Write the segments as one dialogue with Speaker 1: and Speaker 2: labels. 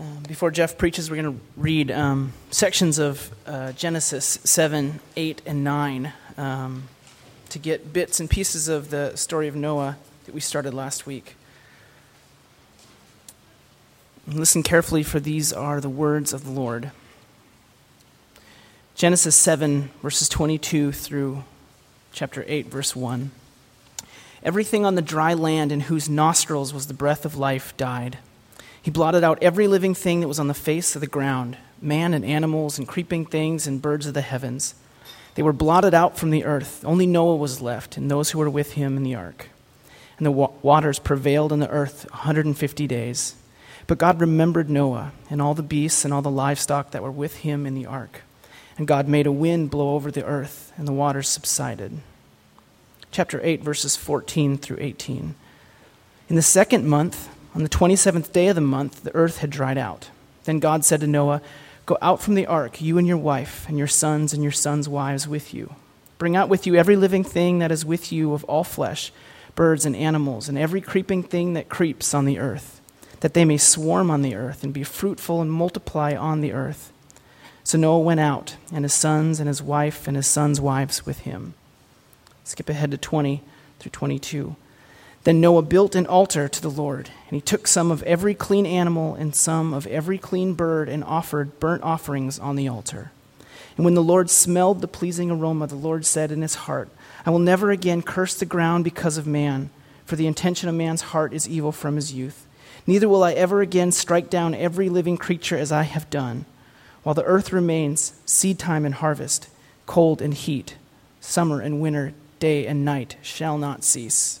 Speaker 1: Um, before Jeff preaches, we're going to read um, sections of uh, Genesis 7, 8, and 9 um, to get bits and pieces of the story of Noah that we started last week. Listen carefully, for these are the words of the Lord. Genesis 7, verses 22 through chapter 8, verse 1. Everything on the dry land in whose nostrils was the breath of life died. He blotted out every living thing that was on the face of the ground man and animals and creeping things and birds of the heavens. They were blotted out from the earth. Only Noah was left, and those who were with him in the ark. And the wa- waters prevailed on the earth 150 days. But God remembered Noah and all the beasts and all the livestock that were with him in the ark. And God made a wind blow over the earth, and the waters subsided. Chapter 8, verses 14 through 18. In the second month, on the 27th day of the month, the earth had dried out. Then God said to Noah, Go out from the ark, you and your wife, and your sons and your sons' wives with you. Bring out with you every living thing that is with you of all flesh, birds and animals, and every creeping thing that creeps on the earth, that they may swarm on the earth and be fruitful and multiply on the earth. So Noah went out, and his sons and his wife and his sons' wives with him. Skip ahead to 20 through 22. Then Noah built an altar to the Lord, and he took some of every clean animal and some of every clean bird and offered burnt offerings on the altar. And when the Lord smelled the pleasing aroma, the Lord said in his heart, I will never again curse the ground because of man, for the intention of man's heart is evil from his youth. Neither will I ever again strike down every living creature as I have done. While the earth remains, seed time and harvest, cold and heat, summer and winter, day and night shall not cease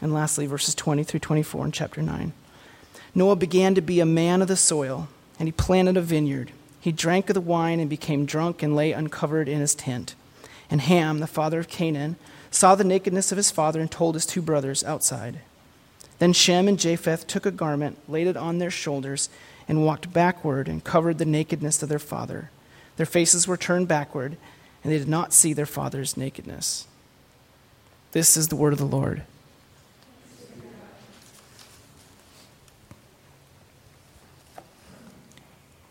Speaker 1: And lastly, verses 20 through 24 in chapter 9. Noah began to be a man of the soil, and he planted a vineyard. He drank of the wine and became drunk and lay uncovered in his tent. And Ham, the father of Canaan, saw the nakedness of his father and told his two brothers outside. Then Shem and Japheth took a garment, laid it on their shoulders, and walked backward and covered the nakedness of their father. Their faces were turned backward, and they did not see their father's nakedness. This is the word of the Lord.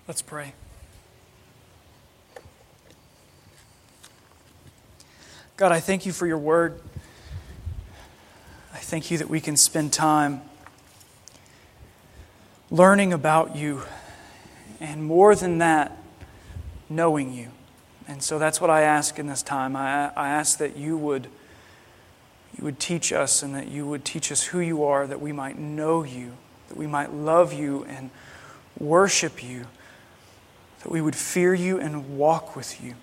Speaker 2: Let's pray. God, I thank you for your word. I thank you that we can spend time learning about you, and more than that, knowing you. And so that's what I ask in this time. I, I ask that you would, you would teach us and that you would teach us who you are, that we might know you, that we might love you and worship you that we would fear you and walk with you.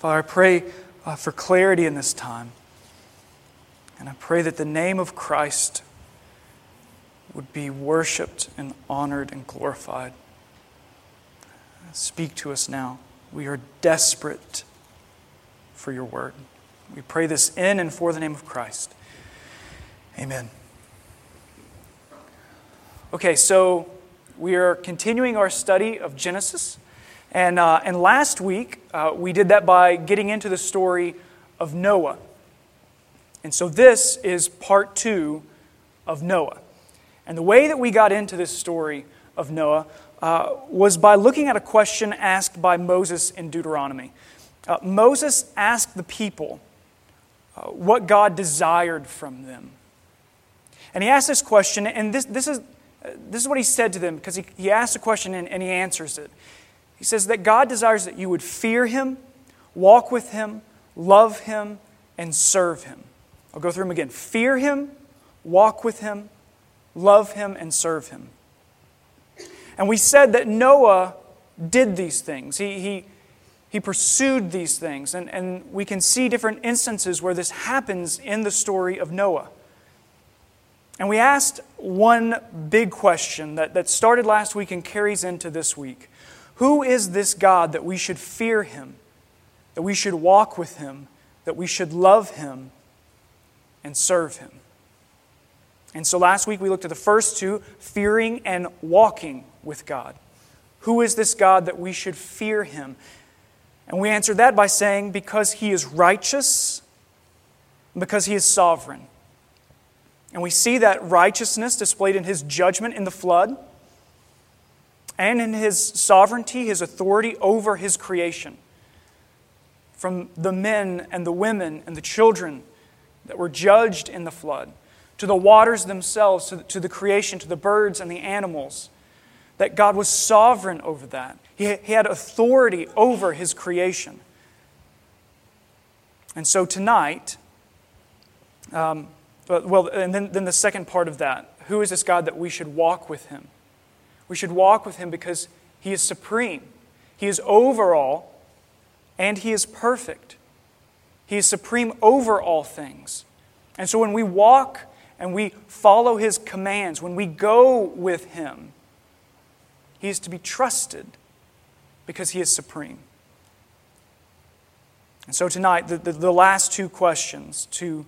Speaker 2: Father, I pray uh, for clarity in this time. And I pray that the name of Christ would be worshiped and honored and glorified. Speak to us now. We are desperate for your word. We pray this in and for the name of Christ. Amen. Okay, so we are continuing our study of Genesis. And, uh, and last week, uh, we did that by getting into the story of Noah. And so this is part two of Noah. And the way that we got into this story of Noah uh, was by looking at a question asked by Moses in Deuteronomy. Uh, Moses asked the people uh, what God desired from them. And he asked this question, and this, this is this is what he said to them because he, he asked a question and, and he answers it. He says that God desires that you would fear Him, walk with Him, love Him, and serve Him. I'll go through them again. Fear Him, walk with Him, love Him, and serve Him. And we said that Noah did these things. He, he, he pursued these things. And, and we can see different instances where this happens in the story of Noah. And we asked one big question that, that started last week and carries into this week Who is this God that we should fear him, that we should walk with him, that we should love him, and serve him? And so last week we looked at the first two fearing and walking with God. Who is this God that we should fear him? And we answered that by saying, because he is righteous, because he is sovereign. And we see that righteousness displayed in his judgment in the flood and in his sovereignty, his authority over his creation. From the men and the women and the children that were judged in the flood, to the waters themselves, to the, creation, to the birds and the animals, that God was sovereign over that. He, he had authority over his creation. And so tonight, um, well, and then, then the second part of that who is this God that we should walk with him? We should walk with him because he is supreme, he is over all, and he is perfect. He is supreme over all things. And so when we walk and we follow his commands, when we go with him, he is to be trusted because he is supreme. And so tonight, the, the, the last two questions to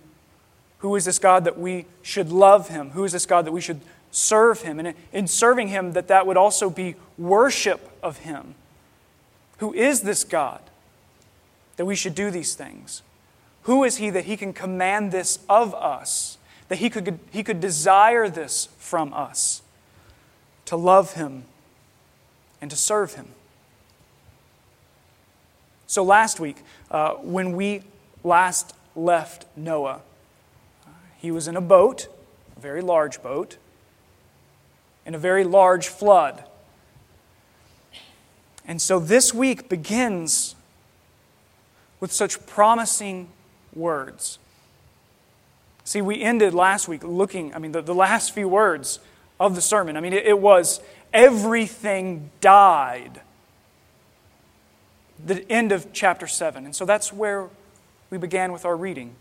Speaker 2: who is this God that we should love him? Who is this God that we should serve him? And in serving him, that that would also be worship of him. Who is this God that we should do these things? Who is he that he can command this of us? That he could, he could desire this from us? To love him and to serve him. So last week, uh, when we last left Noah, he was in a boat, a very large boat, in a very large flood. And so this week begins with such promising words. See, we ended last week looking, I mean, the, the last few words of the sermon. I mean, it, it was everything died. The end of chapter 7. And so that's where we began with our reading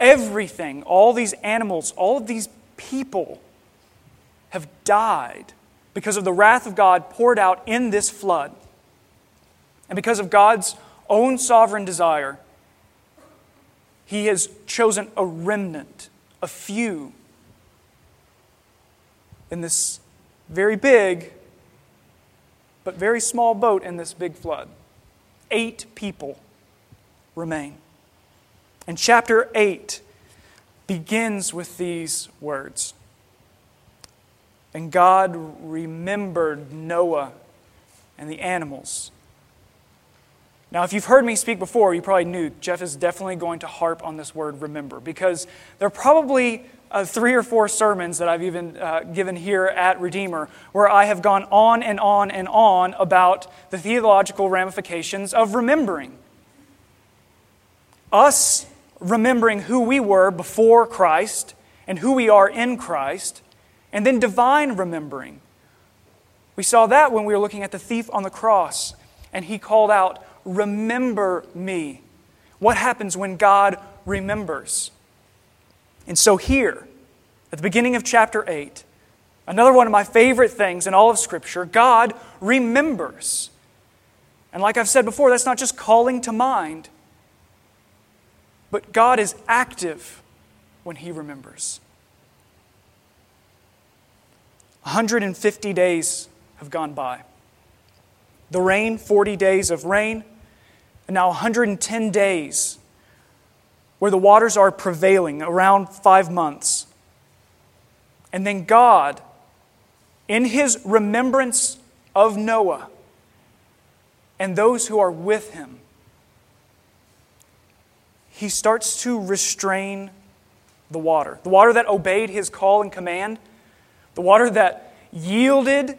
Speaker 2: everything, all these animals, all of these people have died because of the wrath of God poured out in this flood. And because of God's own sovereign desire, He has chosen a remnant, a few, in this very big but very small boat in this big flood. Eight people remain. And chapter 8 begins with these words And God remembered Noah and the animals. Now, if you've heard me speak before, you probably knew Jeff is definitely going to harp on this word remember because there are probably uh, three or four sermons that I've even uh, given here at Redeemer where I have gone on and on and on about the theological ramifications of remembering. Us remembering who we were before Christ and who we are in Christ, and then divine remembering. We saw that when we were looking at the thief on the cross, and he called out, Remember me. What happens when God remembers? And so, here, at the beginning of chapter 8, another one of my favorite things in all of Scripture, God remembers. And like I've said before, that's not just calling to mind, but God is active when He remembers. 150 days have gone by. The rain, 40 days of rain, and now 110 days where the waters are prevailing, around five months. And then God, in His remembrance of Noah and those who are with him, he starts to restrain the water. The water that obeyed his call and command, the water that yielded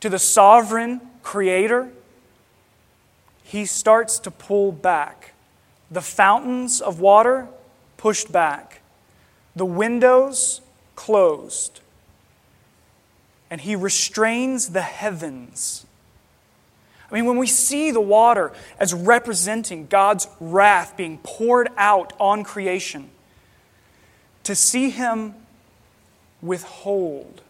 Speaker 2: to the sovereign creator he starts to pull back. The fountains of water pushed back, the windows closed, and he restrains the heavens. I mean, when we see the water as representing God's wrath being poured out on creation, to see him withhold.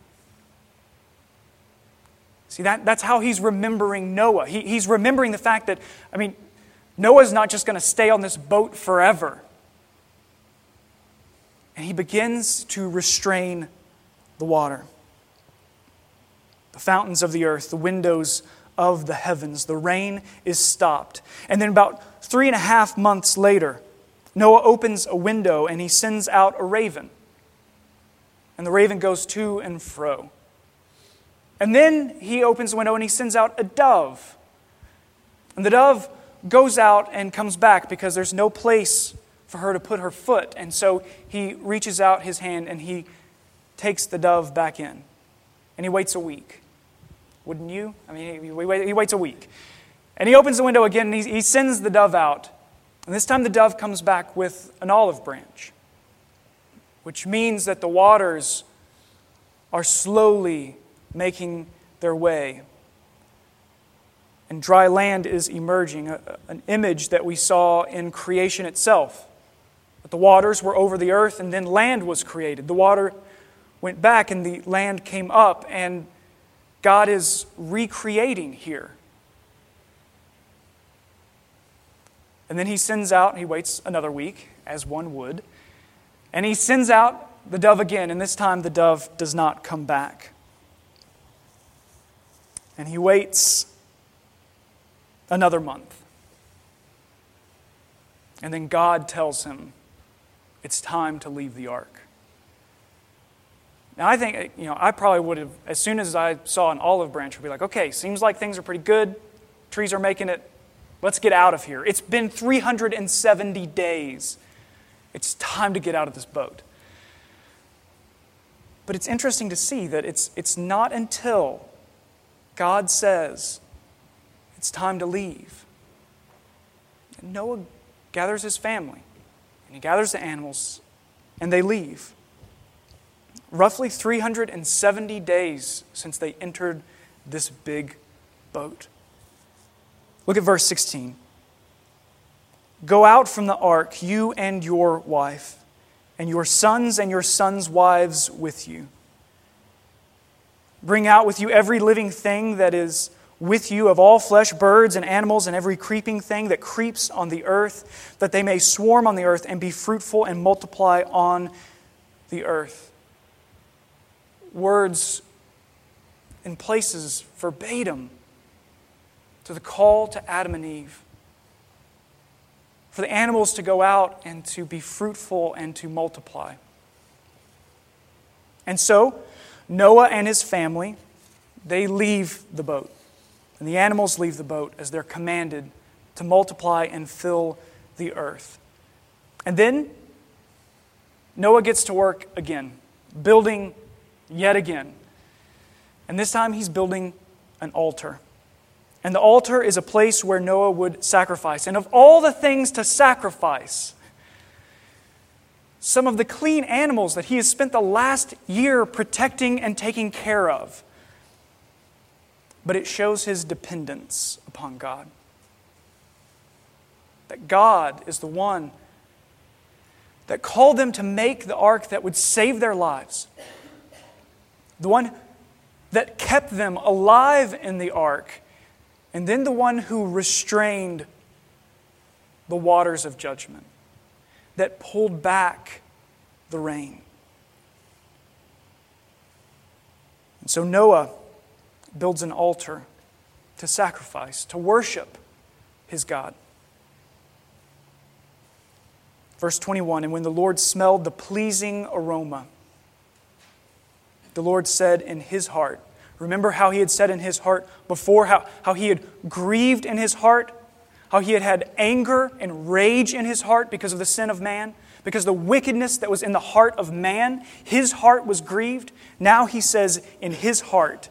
Speaker 2: See, that, that's how he's remembering Noah. He, he's remembering the fact that, I mean, Noah's not just going to stay on this boat forever. And he begins to restrain the water. The fountains of the earth, the windows of the heavens, the rain is stopped. And then, about three and a half months later, Noah opens a window and he sends out a raven. And the raven goes to and fro. And then he opens the window and he sends out a dove. And the dove goes out and comes back because there's no place for her to put her foot. And so he reaches out his hand and he takes the dove back in. And he waits a week. Wouldn't you? I mean, he, he waits a week. And he opens the window again and he, he sends the dove out. And this time the dove comes back with an olive branch, which means that the waters are slowly making their way. And dry land is emerging, a, an image that we saw in creation itself. That the waters were over the earth, and then land was created. The water went back, and the land came up, and God is recreating here. And then he sends out, he waits another week, as one would, and he sends out the dove again, and this time the dove does not come back. And he waits another month. And then God tells him, it's time to leave the ark. Now, I think, you know, I probably would have, as soon as I saw an olive branch, would be like, okay, seems like things are pretty good. Trees are making it. Let's get out of here. It's been 370 days. It's time to get out of this boat. But it's interesting to see that it's, it's not until God says it's time to leave. And Noah gathers his family, and he gathers the animals, and they leave. Roughly 370 days since they entered this big boat. Look at verse 16. Go out from the ark, you and your wife, and your sons and your sons' wives with you. Bring out with you every living thing that is with you of all flesh, birds and animals, and every creeping thing that creeps on the earth, that they may swarm on the earth and be fruitful and multiply on the earth. Words in places verbatim to the call to Adam and Eve. For the animals to go out and to be fruitful and to multiply. And so, Noah and his family, they leave the boat. And the animals leave the boat as they're commanded to multiply and fill the earth. And then Noah gets to work again, building yet again. And this time he's building an altar. And the altar is a place where Noah would sacrifice. And of all the things to sacrifice, some of the clean animals that he has spent the last year protecting and taking care of. But it shows his dependence upon God. That God is the one that called them to make the ark that would save their lives. The one that kept them alive in the ark. And then the one who restrained the waters of judgment that pulled back the rain. And so Noah builds an altar to sacrifice, to worship his God. Verse 21 And when the Lord smelled the pleasing aroma, the Lord said in his heart, Remember how he had said in his heart before, how, how he had grieved in his heart how he had had anger and rage in his heart because of the sin of man, because the wickedness that was in the heart of man, his heart was grieved. Now he says in his heart,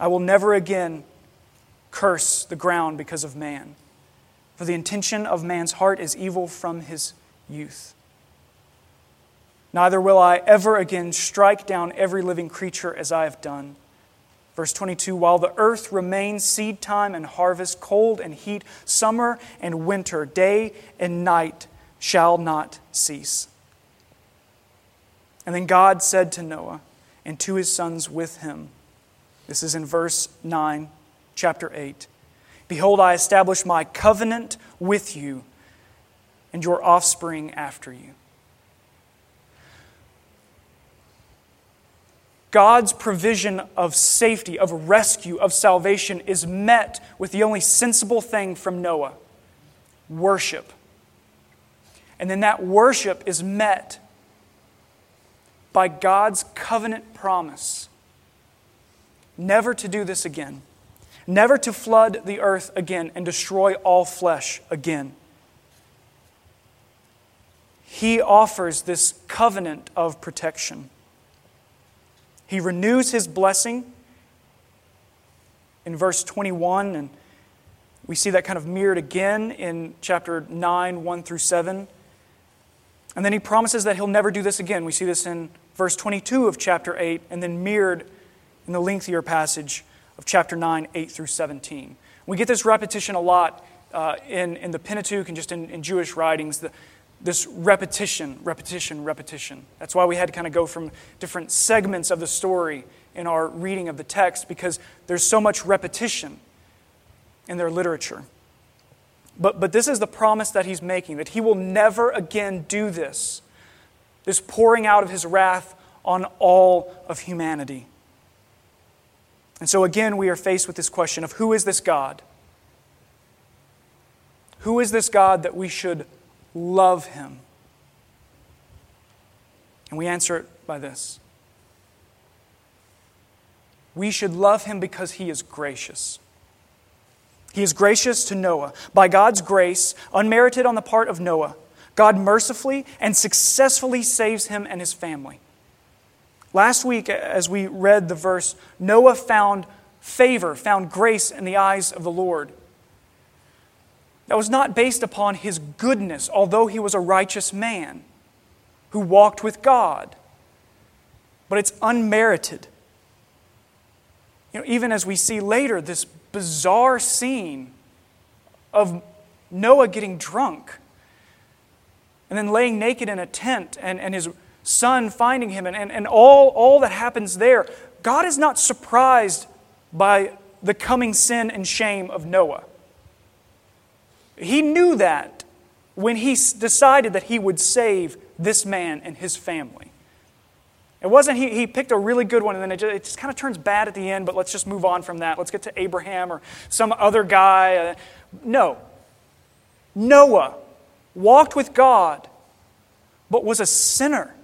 Speaker 2: I will never again curse the ground because of man. For the intention of man's heart is evil from his youth. Neither will I ever again strike down every living creature as I have done. Verse 22 While the earth remains seed time and harvest, cold and heat, summer and winter, day and night shall not cease. And then God said to Noah and to his sons with him, this is in verse 9, chapter 8 Behold, I establish my covenant with you and your offspring after you. God's provision of safety, of rescue, of salvation is met with the only sensible thing from Noah worship. And then that worship is met by God's covenant promise never to do this again, never to flood the earth again and destroy all flesh again. He offers this covenant of protection. He renews his blessing in verse 21, and we see that kind of mirrored again in chapter 9, 1 through 7. And then he promises that he'll never do this again. We see this in verse 22 of chapter 8, and then mirrored in the lengthier passage of chapter 9, 8 through 17. We get this repetition a lot uh, in, in the Pentateuch and just in, in Jewish writings. The, this repetition, repetition, repetition. That's why we had to kind of go from different segments of the story in our reading of the text because there's so much repetition in their literature. But, but this is the promise that he's making that he will never again do this this pouring out of his wrath on all of humanity. And so again, we are faced with this question of who is this God? Who is this God that we should love him? And we answer it by this We should love him because he is gracious. He is gracious to Noah. By God's grace, unmerited on the part of Noah, God mercifully and successfully saves him and his family. Last week, as we read the verse, Noah found favor, found grace in the eyes of the Lord. That was not based upon his goodness, although he was a righteous man who walked with God, but it's unmerited. You know, even as we see later, this bizarre scene of Noah getting drunk and then laying naked in a tent and, and his son finding him and, and, and all, all that happens there. God is not surprised by the coming sin and shame of Noah. He knew that when he decided that he would save this man and his family. It wasn't he, he picked a really good one and then it just, it just kind of turns bad at the end, but let's just move on from that. Let's get to Abraham or some other guy. Uh, no. Noah walked with God, but was a sinner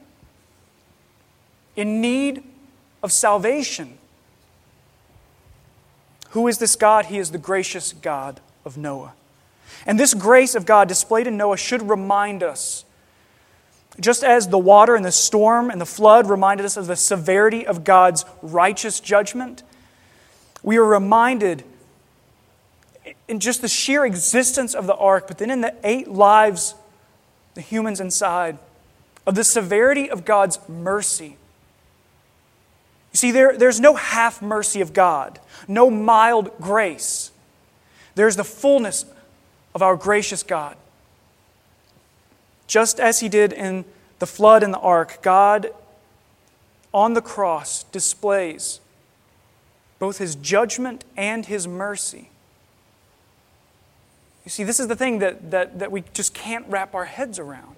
Speaker 2: in need of salvation. Who is this God? He is the gracious God of Noah. And this grace of God displayed in Noah should remind us, just as the water and the storm and the flood reminded us of the severity of God's righteous judgment, we are reminded in just the sheer existence of the ark, but then in the eight lives, the humans inside, of the severity of God's mercy. You see, there, there's no half mercy of God, no mild grace. There's the fullness of our gracious God. Just as He did in the flood and the ark, God on the cross displays both His judgment and His mercy. You see, this is the thing that, that, that we just can't wrap our heads around.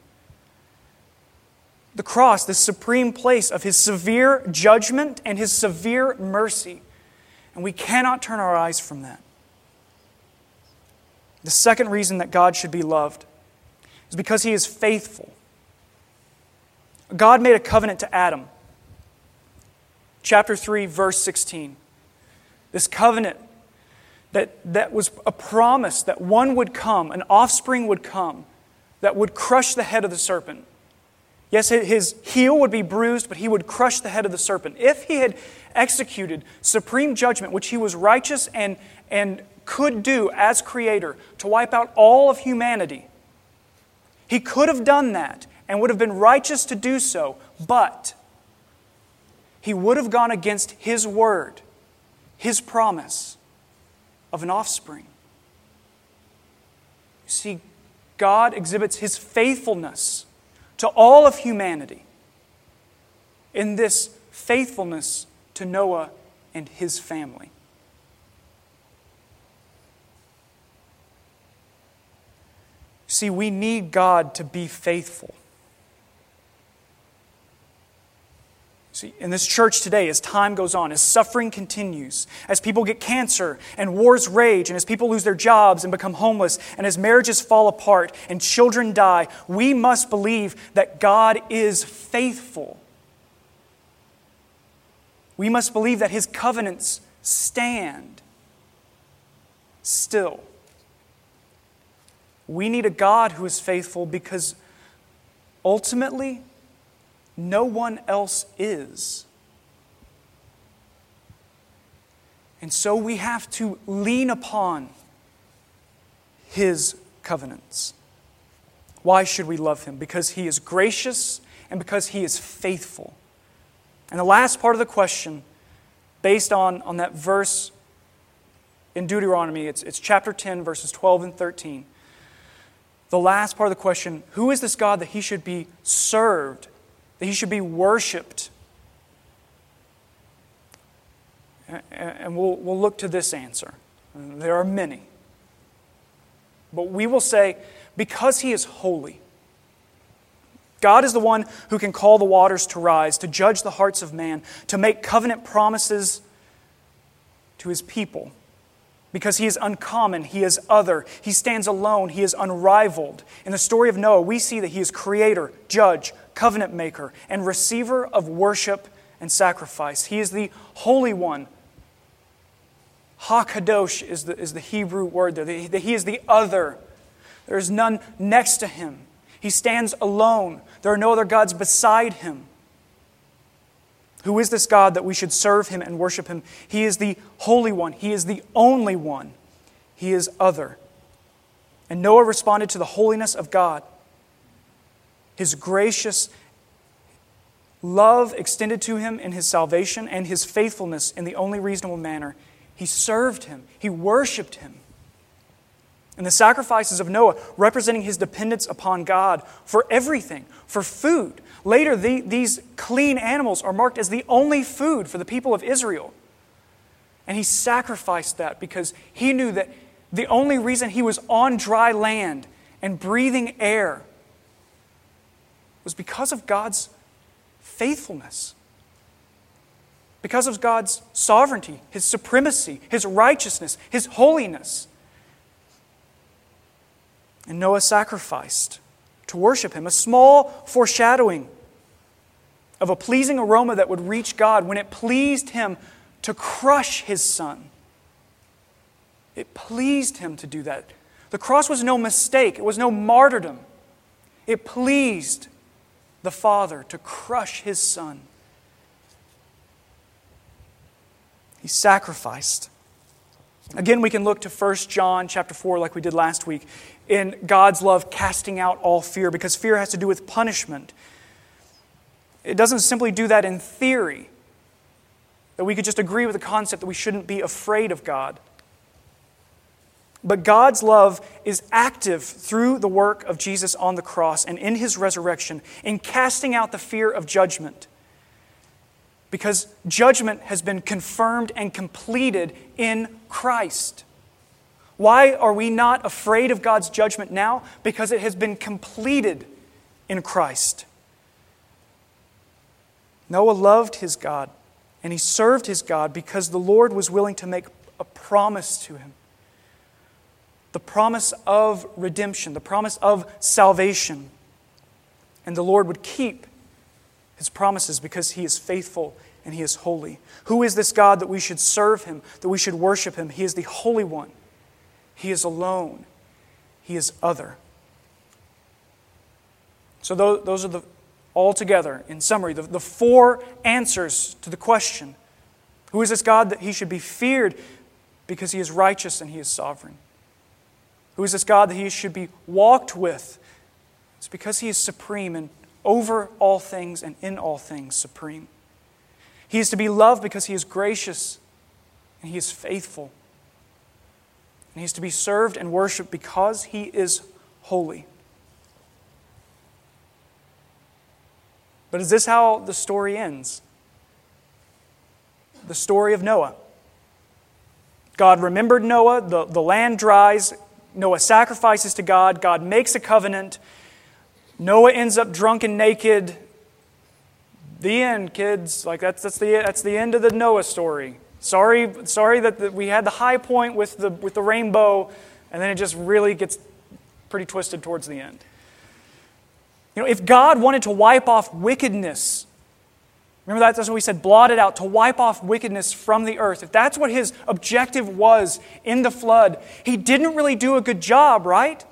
Speaker 2: The cross, the supreme place of his severe judgment and his severe mercy. And we cannot turn our eyes from that. The second reason that God should be loved is because he is faithful. God made a covenant to Adam. Chapter 3, verse 16. This covenant that, that was a promise that one would come, an offspring would come, that would crush the head of the serpent. Yes, his heel would be bruised, but he would crush the head of the serpent. If he had executed supreme judgment, which he was righteous and, and could do as creator to wipe out all of humanity. He could have done that and would have been righteous to do so, but he would have gone against his word, his promise of an offspring. You see, God exhibits his faithfulness to all of humanity in this faithfulness to Noah and his family. See, we need God to be faithful. See, in this church today, as time goes on, as suffering continues, as people get cancer and wars rage, and as people lose their jobs and become homeless, and as marriages fall apart and children die, we must believe that God is faithful. We must believe that His covenants stand still. We need a God who is faithful because ultimately, no one else is. And so we have to lean upon His covenants. Why should we love Him? Because He is gracious and because He is faithful. And the last part of the question, based on, on that verse in Deuteronomy, it's, it's chapter 10, verses 12 and 13. The last part of the question who is this God that He should be served that he should be worshiped. And we'll, we'll look to this answer. There are many. But we will say, because he is holy, God is the one who can call the waters to rise, to judge the hearts of man, to make covenant promises to his people. Because he is uncommon, he is other, he stands alone, he is unrivaled. In the story of Noah, we see that he is creator, judge, covenant maker, and receiver of worship and sacrifice. He is the Holy One. HaKadosh is the, is the Hebrew word there. The, the, he is the other. There is none next to him. He stands alone. There are no other gods beside him. Who is this God that we should serve him and worship him? He is the Holy One. He is the only one. He is other. And Noah responded to the holiness of God his gracious love extended to him in his salvation, and his faithfulness in the only reasonable manner. He served him, he worshiped him. And the sacrifices of Noah representing his dependence upon God for everything, for food. Later, the, these clean animals are marked as the only food for the people of Israel. And he sacrificed that because he knew that the only reason he was on dry land and breathing air was because of God's faithfulness. Because of God's sovereignty, His supremacy, His righteousness, His holiness. And Noah sacrificed to worship Him, a small foreshadowing of a pleasing aroma that would reach God when it pleased Him to crush His Son. It pleased Him to do that. The cross was no mistake, it was no martyrdom. It pleased the Father to crush his Son. He sacrificed. Again, we can look to 1 John chapter 4 like we did last week in God's love casting out all fear because fear has to do with punishment. It doesn't simply do that in theory, that we could just agree with the concept that we shouldn't be afraid of God. But God's love is active through the work of Jesus on the cross and in his resurrection in casting out the fear of judgment. Because judgment has been confirmed and completed in Christ. Why are we not afraid of God's judgment now? Because it has been completed in Christ. Noah loved his God and he served his God because the Lord was willing to make a promise to him the promise of redemption, the promise of salvation. And the Lord would keep his promises because he is faithful and he is holy. Who is this God that we should serve him, that we should worship him? He is the Holy One. He is alone. He is other. So, those are the, altogether, in summary, the, the four answers to the question Who is this God that he should be feared? Because he is righteous and he is sovereign. Who is this God that he should be walked with? It's because he is supreme and over all things and in all things supreme. He is to be loved because he is gracious and he is faithful. And he is to be served and worshiped because he is holy. But is this how the story ends? The story of Noah. God remembered Noah, the, the land dries, Noah sacrifices to God, God makes a covenant, Noah ends up drunk and naked. The end, kids. Like that's, that's, the, that's the end of the Noah story. Sorry, sorry that the, we had the high point with the, with the rainbow, and then it just really gets pretty twisted towards the end. You know, if God wanted to wipe off wickedness, remember that? That's what we said, blotted out, to wipe off wickedness from the earth. If that's what his objective was in the flood, he didn't really do a good job, right?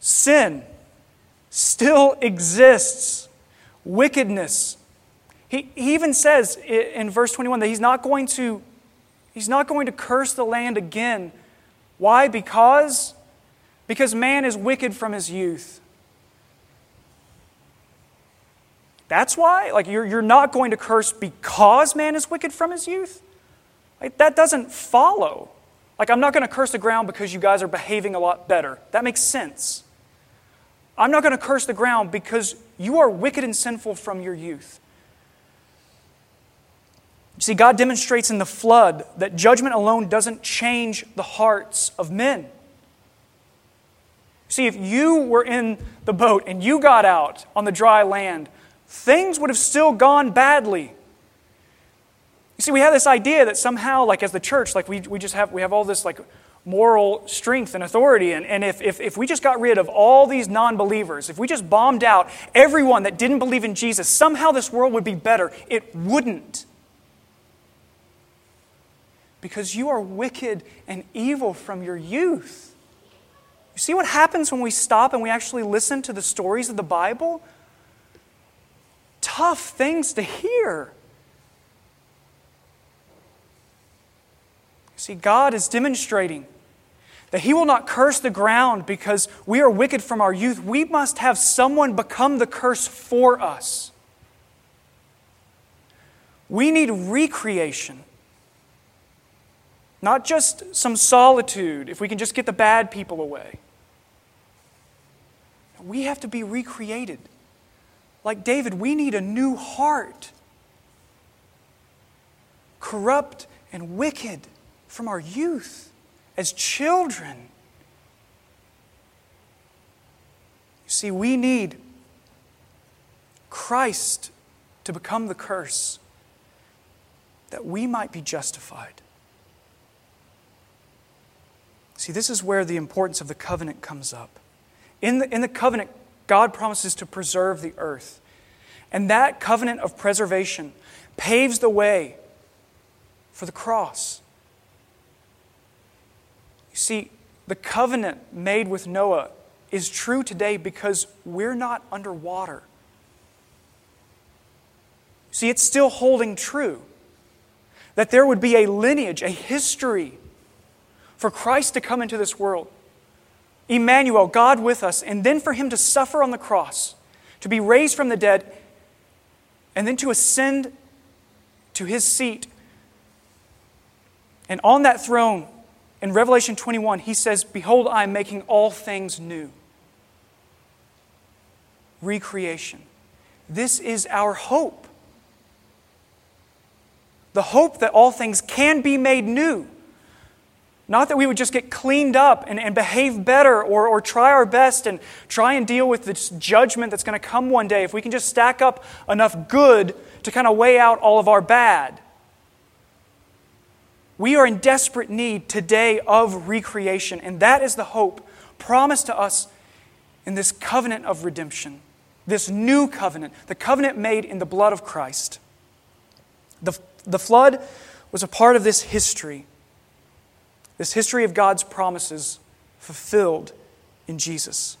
Speaker 2: Sin still exists, wickedness. He, he even says in verse 21 that he's not going to he's not going to curse the land again. Why? Because because man is wicked from his youth. That's why? Like, you're, you're not going to curse because man is wicked from his youth? Like, that doesn't follow. Like, I'm not going to curse the ground because you guys are behaving a lot better. That makes sense. I'm not going to curse the ground because you are wicked and sinful from your youth. You see, God demonstrates in the flood that judgment alone doesn't change the hearts of men. See, if you were in the boat and you got out on the dry land, things would have still gone badly. You see, we have this idea that somehow, like as the church, like we, we just have we have all this like moral strength and authority. And, and if, if, if we just got rid of all these non believers, if we just bombed out everyone that didn't believe in Jesus, somehow this world would be better. It wouldn't. Because you are wicked and evil from your youth. See what happens when we stop and we actually listen to the stories of the Bible? Tough things to hear. See, God is demonstrating that He will not curse the ground because we are wicked from our youth. We must have someone become the curse for us. We need recreation. Not just some solitude, if we can just get the bad people away. We have to be recreated. Like David, we need a new heart. Corrupt and wicked from our youth as children. You see, we need Christ to become the curse that we might be justified. See, this is where the importance of the covenant comes up. In the, in the covenant, God promises to preserve the earth. And that covenant of preservation paves the way for the cross. You see, the covenant made with Noah is true today because we're not underwater. See, it's still holding true that there would be a lineage, a history for Christ to come into this world. Emmanuel, God with us, and then for him to suffer on the cross, to be raised from the dead, and then to ascend to his seat. And on that throne, in Revelation 21, he says, Behold, I am making all things new. Recreation. This is our hope. The hope that all things can be made new. Not that we would just get cleaned up and, and behave better or, or try our best and try and deal with this judgment that's going to come one day. If we can just stack up enough good to kind of weigh out all of our bad. We are in desperate need today of recreation, and that is the hope promised to us in this covenant of redemption, this new covenant, the covenant made in the blood of Christ. The, the flood was a part of this history this history of God's promises fulfilled in Jesus.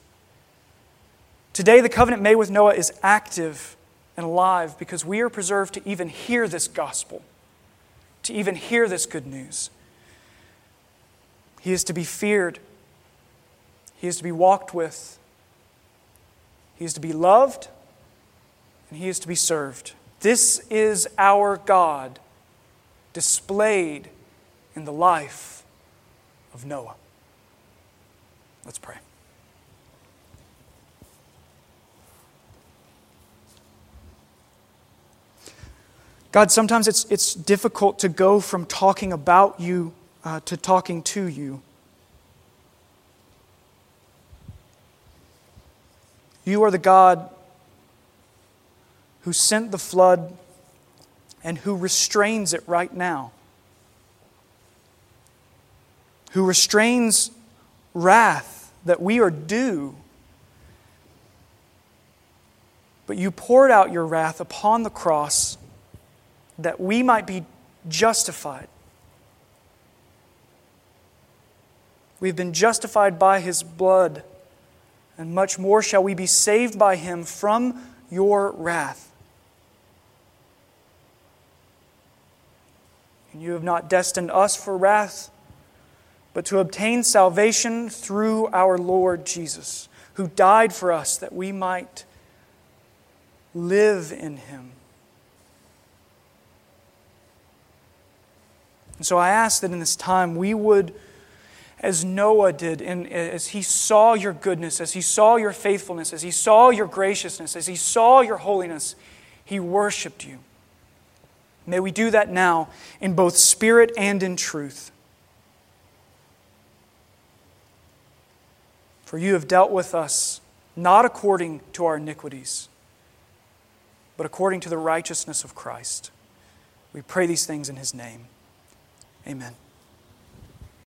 Speaker 2: Today, the covenant made with Noah is active and alive because we are preserved to even hear this gospel. to even hear this good news. He is to be feared, He is to be walked with, He is to be loved, and He is to be served. This is our God displayed in the life of Noah. Let's pray. God, sometimes it's, it's difficult to go from talking about you uh, to talking to you. You are the God who sent the flood and who restrains it right now, who restrains wrath that we are due. But you poured out your wrath upon the cross that we might be justified. We've been justified by his blood, and much more shall we be saved by him from your wrath. And you have not destined us for wrath, but to obtain salvation through our Lord Jesus, who died for us that we might live in him. And so I ask that in this time we would, as Noah did, and as he saw your goodness, as he saw your faithfulness, as he saw your graciousness, as he saw your holiness, he worshiped you. May we do that now in both spirit and in truth. For you have dealt with us not according to our iniquities, but according to the righteousness of Christ. We pray these things in his name. Amen.